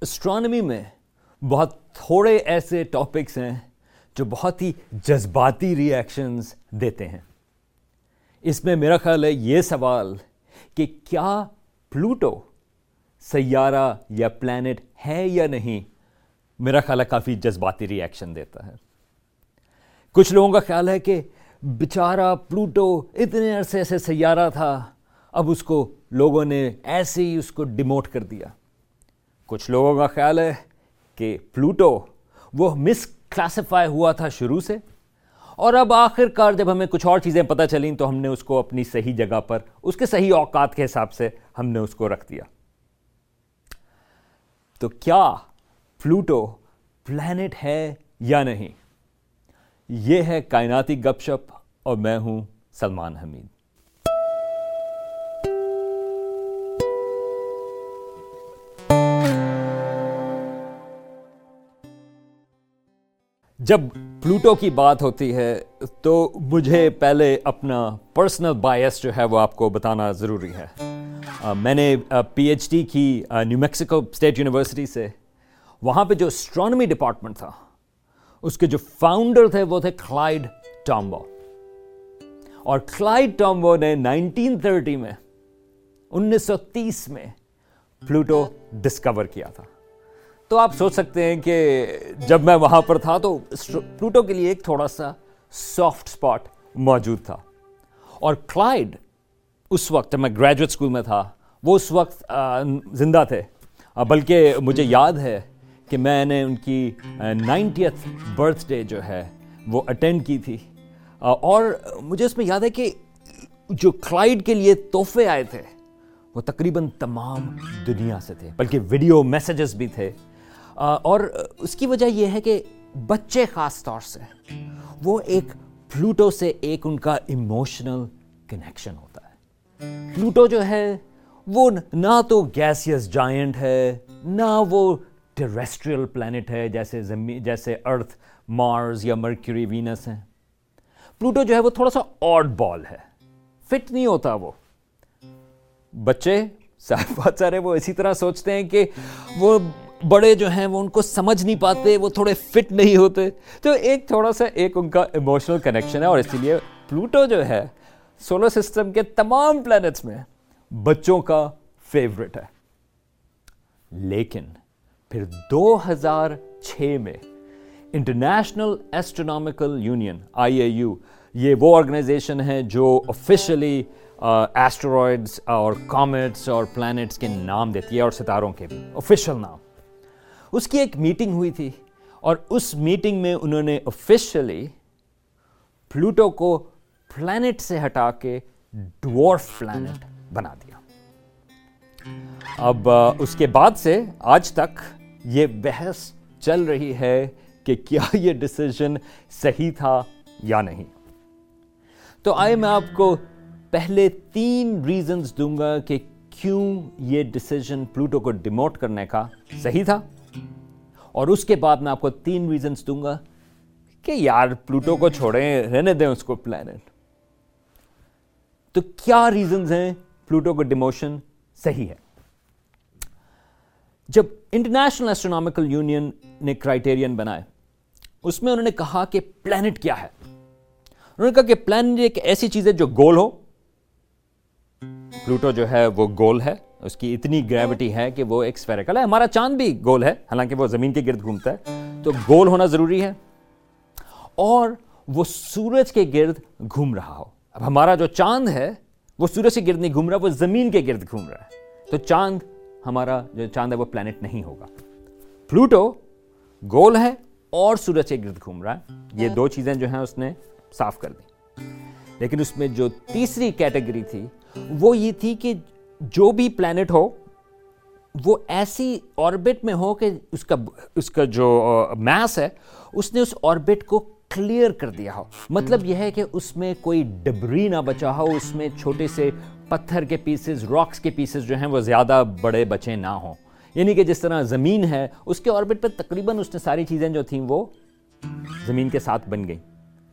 Astronomy میں بہت تھوڑے ایسے ٹاپکس ہیں جو بہت ہی جذباتی ری ایکشنز دیتے ہیں۔ اس میں میرا خیال ہے یہ سوال کہ کیا پلوٹو سیارہ یا پلانٹ ہے یا نہیں میرا خیال ہے کافی جذباتی ری ایکشن دیتا ہے۔ کچھ لوگوں کا خیال ہے کہ بیچارہ پلوٹو اتنے عرصے سے سیارہ تھا، اب اس کو لوگوں نے ایسے ہی اس کو ڈیموٹ کر دیا۔ کچھ لوگوں کا خیال ہے کہ پلوٹو وہ مس کلاسیفائی ہوا تھا شروع سے۔ اور اب آخر کار جب ہمیں کچھ اور چیزیں پتہ چلیں تو ہم نے اس کو اپنی صحیح جگہ پر، اس کے صحیح اوقات کے حساب سے ہم نے اس کو رکھ دیا۔ تو کیا پلوٹو پلانٹ ہے یا نہیں؟ یہ ہے کائناتی گپ شپ اور میں ہوں سلمان حمید۔ جب پلوٹو کی بات ہوتی ہے، تو مجھے پہلے اپنا پرسنل بائس جو ہے وہ آپ کو بتانا ضروری ہے۔ میں نے پی ایچ ڈی کی نیو میکسیکو اسٹیٹ یونیورسٹی سے وہاں پہ جو اسٹرانومی ڈپارٹمنٹ تھا، اس کے جو فاؤنڈر تھے وہ تھے کلائڈ ٹامبو اور کلائڈ ٹامبو نے نائنٹین تھرٹی میں، انیس سو تیس میں پلوٹو ڈسکور کیا تھا۔ تو آپ سوچ سکتے ہیں کہ جب میں وہاں پر تھا تو پلوٹو کے لیے ایک تھوڑا سا سافٹ اسپاٹ موجود تھا۔ اور کلائڈ اس وقت جب میں گریجویٹ اسکول میں تھا، وہ اس وقت زندہ تھے۔ بلکہ مجھے یاد ہے کہ میں نے ان کی نائنٹیتھ برتھ ڈے جو ہے، وہ اٹینڈ کی تھی۔ اور مجھے اس میں یاد ہے کہ جو کلائڈ کے لیے تحفے آئے تھے، وہ تقریباً تمام دنیا سے تھے، بلکہ ویڈیو میسیجز بھی تھے۔ اور اس کی وجہ یہ ہے کہ بچے خاص طور سے وہ ایک پلوٹو سے ایک ان کا ایموشنل کنیکشن ہوتا ہے۔ پلوٹو جو ہے، وہ نہ تو گیسیس جائنٹ ہے، نہ وہ ٹیریسٹریل پلانٹ ہے جیسے زمین، جیسے ارتھ مارز یا مرکیوری وینس ہیں۔ پلوٹو جو ہے، وہ تھوڑا سا آڈ بال ہے۔ فٹ نہیں ہوتا وہ۔ بچے بہت سارے وہ اسی طرح سوچتے ہیں کہ وہ بڑے جو ہیں وہ ان کو سمجھ نہیں پاتے، وہ تھوڑے فٹ نہیں ہوتے۔ تو ایک تھوڑا سا ایک ان کا ایموشنل کنیکشن ہے اور اسی لیے پلوٹو جو ہے سولر سسٹم کے تمام پلانٹس میں بچوں کا فیوریٹ ہے۔ لیکن پھر دو ہزار چھ میں International Astronomical Union I A U یہ وہ آرگنائزیشن ہے جو آفیشلی ایسٹرائڈس اور کامٹس اور پلانٹس کے نام دیتی ہے اور ستاروں کے بھی آفیشل نام۔ اس کی ایک میٹنگ ہوئی تھی اور اس میٹنگ میں انہوں نے آفیشلی پلوٹو کو پلانٹ سے ہٹا کے ڈوارف پلانٹ بنا دیا۔ اب اس کے بعد سے آج تک یہ بحث چل رہی ہے کہ کیا یہ ڈسیزن صحیح تھا یا نہیں۔ تو آئے میں آپ کو پہلے تین ریزنز دوں گا کہ کیوں یہ ڈسیزن پلوٹو کو ڈیموٹ کرنے کا صحیح تھا۔ اور اس کے بعد میں آپ کو تین ریزنس دوں گا کہ یار پلوٹو کو چھوڑیں، رہنے دیں اس کو پلانٹ تو کیا ریزنز ہیں پلوٹو کو ڈیموشن صحیح ہے؟ جب انٹرنیشنل ایسٹرونامکل یونین نے کرائٹیرین بنائے، اس میں انہوں نے کہا کہ پلانٹ کیا ہے۔ انہوں نے کہا کہ پلانٹ ایک ایسی چیز ہے جو گول ہو۔ پلوٹو جو ہے وہ گول ہے۔ اس کی اتنی گریوٹی ہے کہ وہ ایک سفیریکل ہے۔ ہمارا چاند بھی گول ہے، حالانکہ وہ زمین کے گرد گھومتا ہے۔ تو گول ہونا ضروری ہے۔ اور وہ سورج کے گرد گھوم رہا ہو۔ اب ہمارا جو چاند ہے، وہ سورج کے گرد نہیں گھوم رہا، وہ زمین کے گرد گھوم رہا ہے۔ تو چاند، ہمارا جو چاند ہے، وہ پلانٹ نہیں ہوگا۔ پلوٹو گول ہے اور سورج کے گرد گھوم رہا ہے۔ یہ دو چیزیں جو ہیں، اس نے صاف کر دی۔ لیکن اس میں جو تیسری کیٹیگری تھی، وہ یہ تھی کہ جو بھی پلانٹ ہو، وہ ایسی آربٹ میں ہو کہ اس کا اس کا جو میس ہے، اس نے اس آربٹ کو کلیئر کر دیا ہو۔ مطلب یہ ہے کہ اس میں کوئی ڈبری نہ بچا ہو، اس میں چھوٹے سے پتھر کے پیسز راکس کے پیسز جو ہیں وہ زیادہ بڑے بچے نہ ہوں۔ یعنی کہ جس طرح زمین ہے، اس کے آربٹ پہ تقریباً اس نے ساری چیزیں جو تھیں وہ زمین کے ساتھ بن گئیں۔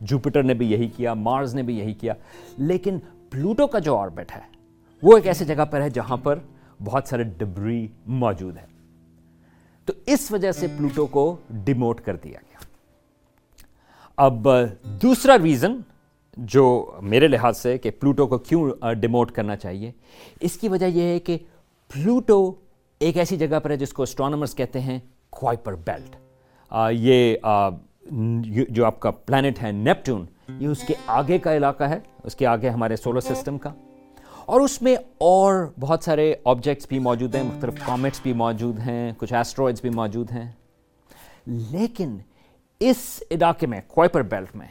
جوپیٹر نے بھی یہی کیا مارز نے بھی یہی کیا۔ لیکن پلوٹو کا جو آربٹ ہے وہ ایک ایسی جگہ پر ہے جہاں پر بہت سارے ڈبری موجود ہے تو اس وجہ سے پلوٹو کو ڈیموٹ کر دیا گیا۔ اب دوسرا ریزن جو میرے لحاظ سے کہ پلوٹو کو کیوں ڈیموٹ کرنا چاہیے، اس کی وجہ یہ ہے کہ پلوٹو ایک ایسی جگہ پر ہے جس کو اسٹرانومرز کہتے ہیں کوائپر بیلٹ یہ جو آپ کا پلانٹ ہے نیپٹون یہ اس کے آگے کا علاقہ ہے، اس کے آگے ہمارے سولر سسٹم کا۔ اور اس میں اور بہت سارے آبجیکٹس بھی موجود ہیں، مختلف کامٹس بھی موجود ہیں، کچھ ایسٹرائڈس بھی موجود ہیں۔ لیکن اس علاقے میں کوائپر بیلٹ میں،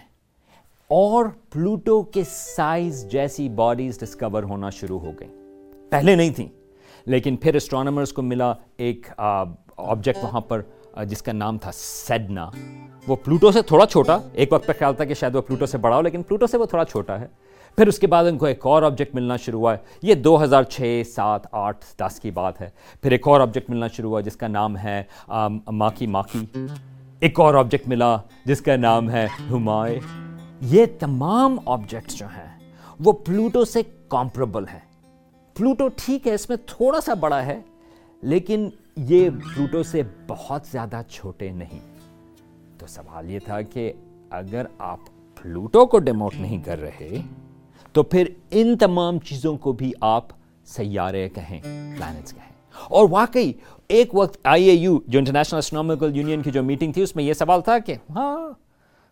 اور پلوٹو کے سائز جیسی باڈیز ڈسکور ہونا شروع ہو گئی پہلے نہیں تھیں، لیکن پھر اسٹرانومرز کو ملا ایک آبجیکٹ وہاں پر جس کا نام تھا سیڈنا وہ پلوٹو سے تھوڑا چھوٹا، ایک وقت پہ خیال تھا کہ شاید وہ پلوٹو سے بڑا ہو، لیکن پلوٹو سے وہ تھوڑا چھوٹا ہے۔ پھر اس کے بعد ان کو ایک اور آبجیکٹ ملنا شروع ہوا ہے۔ یہ دو ہزار چھ، سات، آٹھ، دس کی بات ہے۔ پھر ایک اور آبجیکٹ ملنا شروع ہوا جس کا نام ہے ماکی ماکی۔ ایک اور آبجیکٹ ملا جس کا نام ہے ہمائے۔ یہ تمام آبجیکٹس جو ہیں، وہ پلوٹو سے کمپریبل ہیں۔ پلوٹو ٹھیک ہے، اس میں تھوڑا سا بڑا ہے، لیکن یہ پلوٹو سے بہت زیادہ چھوٹے نہیں۔ تو سوال یہ تھا کہ اگر آپ پلوٹو کو ڈیموٹ نہیں کر رہے تو پھر ان تمام چیزوں کو بھی آپ سیارے کہیں پلانٹس کہیں۔ اور واقعی، ایک وقت آئی اے یو جو انٹرنیشنل اسٹرانومیکل یونین کی جو میٹنگ تھی، اس میں یہ سوال تھا کہ ہاں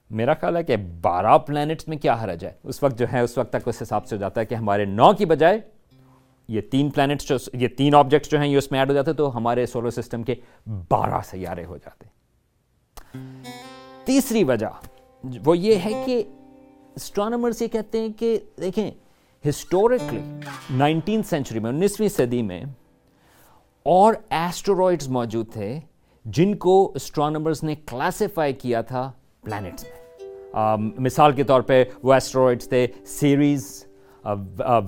میرا خیال ہے کہ بارہ پلانٹس میں کیا حرج ہے؟ اس وقت جو ہے، اس وقت تک اس حساب سے ہو جاتا ہے کہ ہمارے نو کی بجائے یہ تین پلانٹس جو، یہ تین آبجیکٹس جو ہیں، یہ اس میں ایڈ ہو جاتے تو ہمارے سولر سسٹم کے بارہ سیارے ہو جاتے۔ تیسری وجہ وہ یہ ہے کہ اسٹرانومرس یہ کہتے ہیں کہ دیکھیں ہسٹورکلی نائنٹین سینچری میں، انیسویں صدی میں اور ایسٹروائڈز موجود تھے جن کو اسٹرانومرز نے کلاسیفائی کیا تھا پلانٹس میں۔ مثال کے طور پہ وہ ایسٹروائڈس تھے سیریز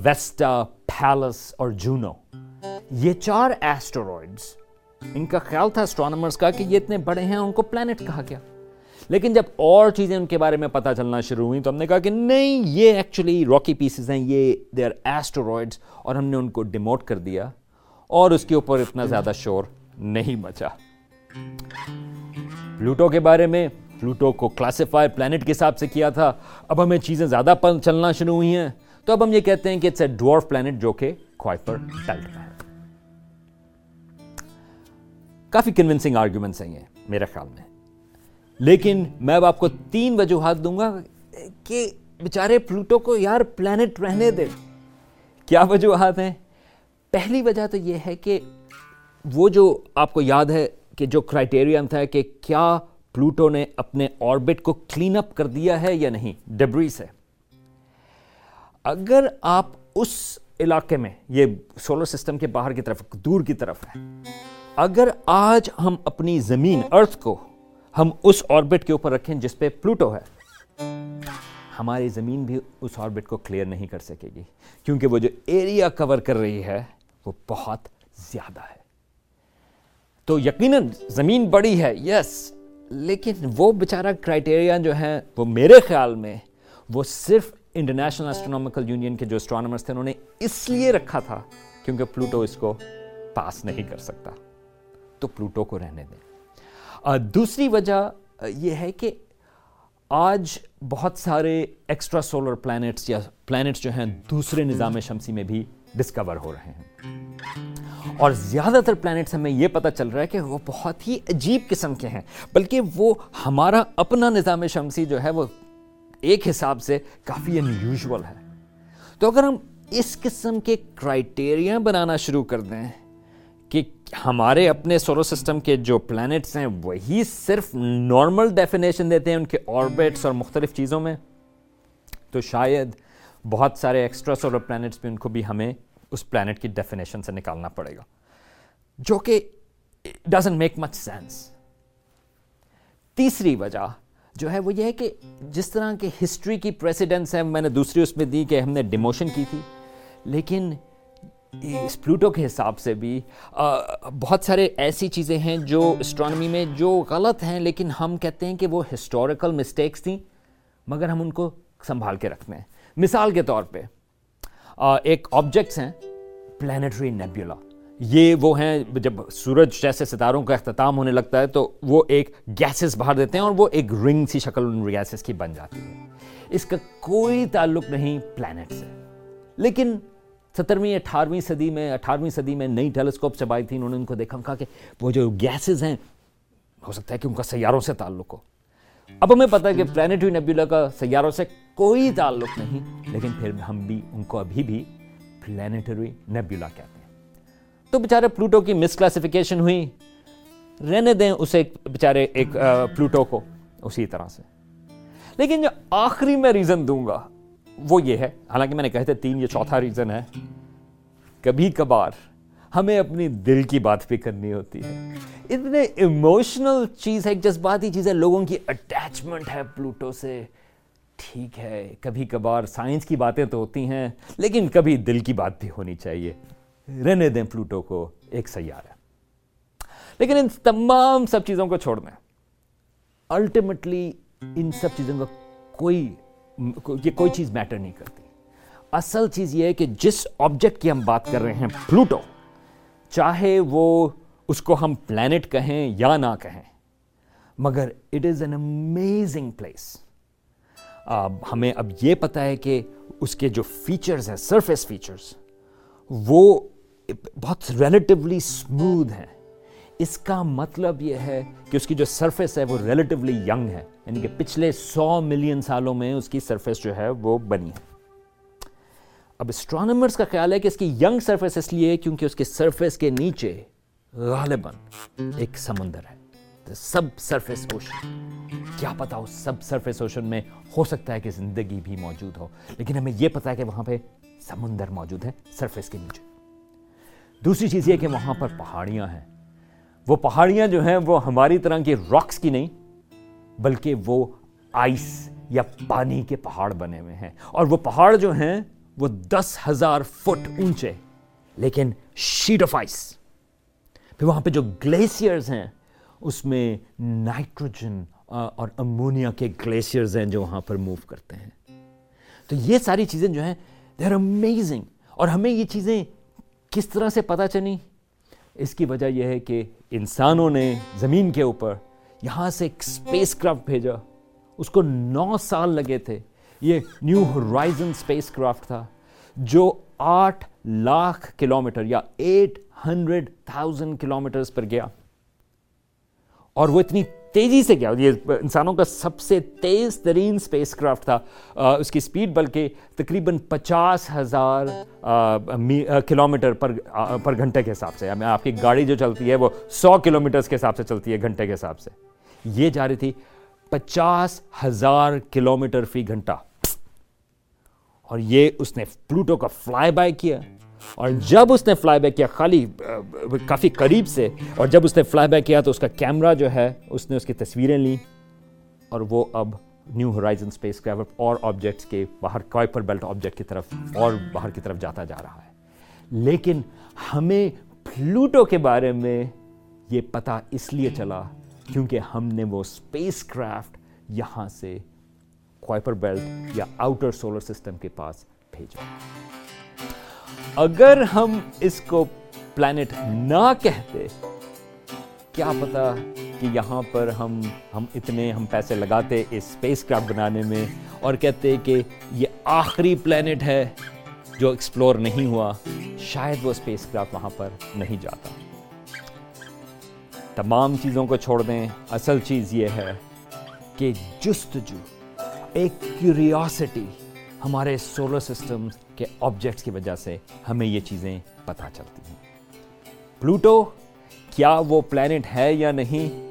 ویسٹا پیلس اور جونو یہ چار ایسٹروائڈس ان کا خیال تھا اسٹرانومرز کا کہ یہ اتنے بڑے ہیں، ان کو پلانٹ کہا گیا۔ لیکن جب اور چیزیں ان کے بارے میں پتہ چلنا شروع ہوئی تو ہم نے کہا کہ نہیں، یہ ایکچولی راکی پیسز ہیں، یہ دے آر ایسٹروائڈس اور ہم نے ان کو ڈیموٹ کر دیا اور اس کے اوپر اتنا زیادہ شور نہیں بچا پلوٹو کے بارے میں، پلوٹو کو کلاسیفائی پلانٹ کے حساب سے کیا تھا۔ اب ہمیں چیزیں زیادہ چلنا شروع ہوئی ہیں۔ تو اب ہم یہ کہتے ہیں کہ اٹس اے ڈورف پلانٹ جو کہ کوائپر بیلٹ میں ہے۔ کافی کنونسنگ آرگیومنٹس ہیں یہ، میرے خیال میں۔ لیکن میں اب آپ کو تین وجوہات دوں گا کہ بیچارے پلوٹو کو یار پلانٹ رہنے دے۔ کیا وجوہات ہیں؟ پہلی وجہ تو یہ ہے کہ وہ جو آپ کو یاد ہے کہ جو کرائٹیرین تھا کہ کیا پلوٹو نے اپنے آربٹ کو کلین اپ کر دیا ہے یا نہیں ڈبری سے اگر آپ اس علاقے میں، یہ سولر سسٹم کے باہر کی طرف، دور کی طرف ہے اگر آج ہم اپنی زمین ارتھ کو ہم اس آربٹ کے اوپر رکھیں جس پہ پلوٹو ہے۔ ہماری زمین بھی اس آربٹ کو کلیئر نہیں کر سکے گی، کیونکہ وہ جو ایریا کور کر رہی ہے، وہ بہت زیادہ ہے۔ تو یقیناً زمین بڑی ہے یس لیکن وہ بیچارہ کرائٹیریا جو ہے وہ میرے خیال میں، وہ صرف انٹرنیشنل اسٹرانومیکل یونین کے جو اسٹرانومرس تھے، انہوں نے اس لیے رکھا تھا، کیونکہ پلوٹو اس کو پاس نہیں کر سکتا۔ تو پلوٹو کو رہنے دیں۔ دوسری وجہ یہ ہے کہ آج بہت سارے ایکسٹرا سولر پلانٹس یا پلانٹس جو ہیں دوسرے نظام شمسی میں بھی ڈسکور ہو رہے ہیں۔ اور زیادہ تر پلانٹس ہمیں یہ پتہ چل رہا ہے کہ وہ بہت ہی عجیب قسم کے ہیں، بلکہ وہ ہمارا اپنا نظام شمسی جو ہے وہ ایک حساب سے کافی انیوژول ہے۔ تو اگر ہم اس قسم کے کرائٹیریا بنانا شروع کر دیں ہمارے اپنے سولر سسٹم کے جو پلانٹس ہیں، وہی صرف نارمل ڈیفینیشن دیتے ہیں ان کے آربٹس اور مختلف چیزوں میں۔ تو شاید بہت سارے ایکسٹرا سولر پلانٹس بھی ان کو بھی ہمیں اس پلانٹ کی ڈیفینیشن سے نکالنا پڑے گا۔ جو کہ ڈزن میک مچ سینس تیسری وجہ جو ہے وہ یہ ہے کہ جس طرح کے ہسٹری کی پریسیڈنس ہے میں نے دوسری اس میں دی کہ ہم نے ڈیموشن کی تھی۔ لیکن اس پلوٹو کے حساب سے بھی بہت سارے ایسی چیزیں ہیں جو اسٹرانومی میں جو غلط ہیں، لیکن ہم کہتے ہیں کہ وہ ہسٹوریکل مسٹیکس تھیں، مگر ہم ان کو سنبھال کے رکھتے ہیں۔ مثال کے طور پہ ایک آبجیکٹس ہیں پلانٹری نیبیولا یہ وہ ہیں، جب سورج جیسے ستاروں کا اختتام ہونے لگتا ہے تو وہ ایک گیسز باہر دیتے ہیں اور وہ ایک رنگ سی شکل ان گیسز کی بن جاتی ہے۔ اس کا کوئی تعلق نہیں پلانٹ سے۔ لیکن سترویں اٹھارہویں صدی میں اٹھارہویں صدی میں نئی ٹیلیسکوپ جب آئی تھی، انہوں نے ان کو دیکھا کہا کہ وہ جو گیسز ہیں، ہو سکتا ہے کہ ان کا سیاروں سے تعلق ہو۔ اب ہمیں پتا ہے کہ پلانٹری نیبیولا کا سیاروں سے کوئی تعلق نہیں، لیکن پھر ہم بھی، ان کو ابھی بھی پلانٹری نیبیولا کہتے ہیں۔ تو بیچارے پلوٹو کی مس کلاسیفیکیشن ہوئی۔ رہنے دیں اسے بیچارے ایک پلوٹو کو، اسی طرح سے۔ لیکن جو آخری میں ریزن دوں گا وہ یہ ہے، حالانکہ میں نے کہتے تین یہ چوتھا ریزن ہے۔ کبھی کبھار ہمیں اپنی دل کی بات بھی کرنی ہوتی ہے۔ اتنے ایموشنل چیز ہے، ایک جذباتی چیز ہے، لوگوں کی اٹیچمنٹ ہے پلوٹو سے۔ ٹھیک ہے، کبھی کبھار سائنس کی باتیں تو ہوتی ہیں، لیکن کبھی دل کی بات بھی ہونی چاہیے۔ رہنے دیں پلوٹو کو، ایک سیارہ۔ لیکن ان تمام سب چیزوں کو چھوڑ دیں الٹیمیٹلی ان سب چیزوں کا کوئی یہ کوئی چیز میٹر نہیں کرتی۔ اصل چیز یہ ہے کہ جس آبجیکٹ کی ہم بات کر رہے ہیں پلوٹو چاہے وہ اس کو ہم پلانٹ کہیں یا نہ کہیں، مگر it is an amazing place ہمیں اب یہ پتا ہے کہ اس کے جو فیچرز ہیں سرفیس فیچرز وہ بہت ریلیٹیولی اسموتھ ہیں۔ اس کا مطلب یہ ہے کہ اس کی جو سرفیس ہے وہ ریلیٹیولی ینگ ہے یعنی کہ پچھلے سو ملین سالوں میں اس کی سرفیس جو ہے وہ بنی ہے۔ اب اسٹرانومرس کا خیال ہے کہ اس کی ینگ سرفیس اس لیے کیونکہ اس کے سرفیس کے نیچے غالباً ایک سمندر ہے سب سرفیس اوشن کیا پتا اس سب سرفیس اوشن میں ہو سکتا ہے کہ زندگی بھی موجود ہو، لیکن ہمیں یہ پتا ہے کہ وہاں پہ سمندر موجود ہے سرفیس کے نیچے۔ دوسری چیز یہ کہ وہاں پر پہاڑیاں ہیں۔ وہ پہاڑیاں جو ہیں وہ ہماری طرح کی راکس کی نہیں، بلکہ وہ آئس یا پانی کے پہاڑ بنے ہوئے ہیں۔ اور وہ پہاڑ جو ہیں وہ دس ہزار فٹ اونچے، لیکن شیٹ آف آئس پھر وہاں پہ جو گلیشیئرز ہیں، اس میں نائٹروجن اور امونیا کے گلیشیئرز ہیں جو وہاں پر موو کرتے ہیں۔ تو یہ ساری چیزیں جو ہیں دیر امیزنگ اور ہمیں یہ چیزیں کس طرح سے پتہ چلی اس کی وجہ یہ ہے کہ انسانوں نے زمین کے اوپر یہاں سے ایک اسپیس کرافٹ بھیجا۔ اس کو نو سال لگے تھے۔ یہ نیو ہورائزن اسپیس کرافٹ تھا، جو آٹھ لاکھ کلومیٹر یا ایٹ ہنڈریڈ تھاؤزینڈ کلومیٹرز پر گیا۔ اور وہ اتنی تیزی سے گیا اور یہ انسانوں کا سب سے تیز ترین اسپیس کرافٹ تھا اس کی اسپیڈ بلکہ تقریباً پچاس ہزار کلومیٹر پر پر گھنٹے کے حساب سے۔ آپ کی گاڑی جو چلتی ہے وہ سو کلومیٹرز کے حساب سے چلتی ہے، گھنٹے کے حساب سے۔ یہ جا رہی تھی پچاس ہزار کلومیٹر فی گھنٹہ۔ اور یہ اس نے پلوٹو کا فلائی بائی کیا۔ اور جب اس نے فلائی بیک کیا خالی کافی قریب سے، اور جب اس نے فلائی بیک کیا تو اس کا کیمرہ جو ہے، اس نے اس کی تصویریں لیں، اور وہ اب نیو ہورائزن اسپیس کرافٹ اور آبجیکٹس کے باہر کوائپر بیلٹ آبجیکٹ کی طرف اور باہر کی طرف جاتا جا رہا ہے۔ لیکن ہمیں پلوٹو کے بارے میں یہ پتہ اس لیے چلا کیونکہ ہم نے وہ اسپیس کرافٹ یہاں سے کوائپر بیلٹ یا آؤٹر سولر سسٹم کے پاس بھیجا۔ اگر ہم اس کو پلانٹ نہ کہتے، کیا پتا کہ یہاں پر ہم ہم اتنے، ہم پیسے لگاتے اس اسپیس کرافٹ بنانے میں اور کہتے کہ یہ آخری پلانٹ ہے جو ایکسپلور نہیں ہوا، شاید وہ اسپیس کرافٹ وہاں پر نہیں جاتا۔ تمام چیزوں کو چھوڑ دیں، اصل چیز یہ ہے کہ جستجو، ایک کیوریاسٹی ہمارے سولر سسٹم کے آبجیکٹس کی وجہ سے ہمیں یہ چیزیں پتہ چلتی ہیں۔ پلوٹو، کیا وہ پلانٹ ہے یا نہیں؟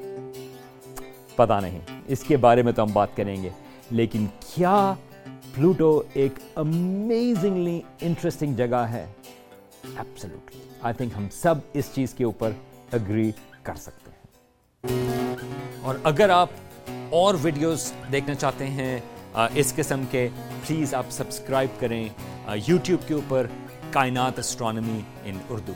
پتا نہیں۔ اس کے بارے میں تو ہم بات کریں گے۔ لیکن کیا پلوٹو ایک امیزنگلی انٹرسٹنگ جگہ ہے؟ ایپسلوٹلی آئی تھنک ہم سب اس چیز کے اوپر اگری کر سکتے ہیں۔ اور اگر آپ اور ویڈیوز دیکھنا چاہتے ہیں اس قسم کے پلیز آپ سبسکرائب کریں یوٹیوب کے اوپر کائنات اسٹرانمی ان اردو۔